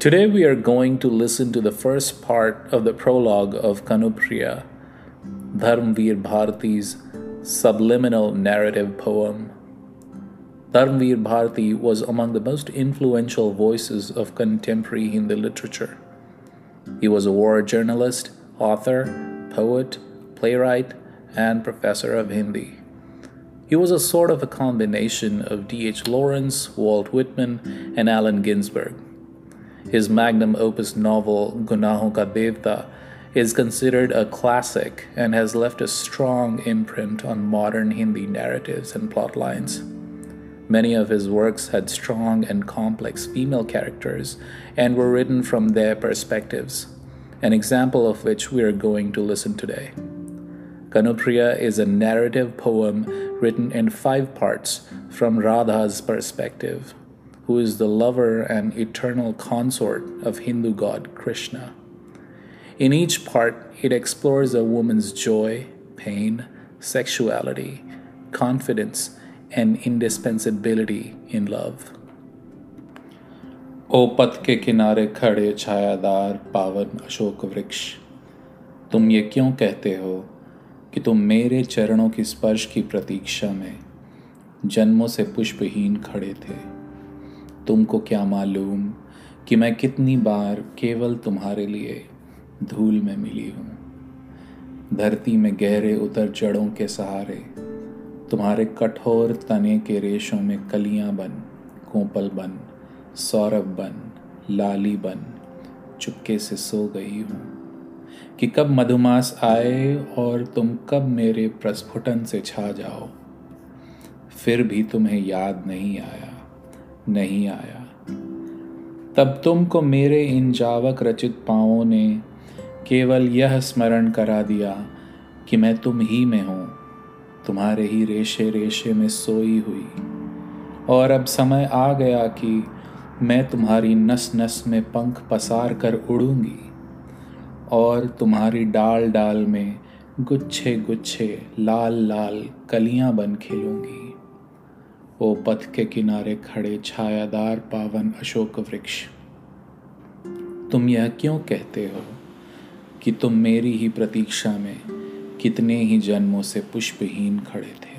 Today we are going to listen to the first part of the prologue of Kanupriya, Dharmveer Bharati's subliminal narrative poem. Dharmveer Bharati was among the most influential voices of contemporary Hindi literature. He was a war journalist, author, poet, playwright, and professor of Hindi. He was a sort of a combination of D.H. Lawrence, Walt Whitman, and Allen Ginsberg. His magnum opus novel, Gunahon Ka Devta, is considered a classic and has left a strong imprint on modern Hindi narratives and plotlines. Many of his works had strong and complex female characters and were written from their perspectives, an example of which we are going to listen today. Kanupriya is a narrative poem written in five parts from Radha's perspective, who is the lover and eternal consort of Hindu god Krishna. In each part, it explores a woman's joy, pain, sexuality, confidence, and indispensability in love. ओ पथ के किनारे खड़े छायादार पावन अशोक वृक्ष तुम ये क्यों कहते हो कि तुम मेरे चरणों की स्पर्श की प्रतीक्षा में जन्मों से पुष्पहीन खड़े थे तुमको क्या मालूम कि मैं कितनी बार केवल तुम्हारे लिए धूल में मिली हूँ? धरती में गहरे उतर जड़ों के सहारे, तुम्हारे कठोर तने के रेशों में कलियाँ बन, कोपल बन, सौरभ बन, लाली बन, चुपके से सो गई हूँ। कि कब मधुमास आए और तुम कब मेरे प्रस्फुटन से छा जाओ, फिर भी तुम्हें याद नहीं आया। नहीं आया। तब तुमको मेरे इन जावक रचित पाओं ने केवल यह स्मरण करा दिया कि मैं तुम ही में हूँ, तुम्हारे ही रेशे रेशे में सोई हुई। और अब समय आ गया कि मैं तुम्हारी नस नस में पंख पसार कर उड़ूँगी और तुम्हारी डाल डाल में गुच्छे गुच्छे लाल लाल कलियाँ बन खिलूँगी। ओ पथ के किनारे खड़े छायादार पावन अशोक वृक्ष। तुम यह क्यों कहते हो कि तुम मेरी ही प्रतीक्षा में कितने ही जन्मों से पुष्पहीन खड़े थे?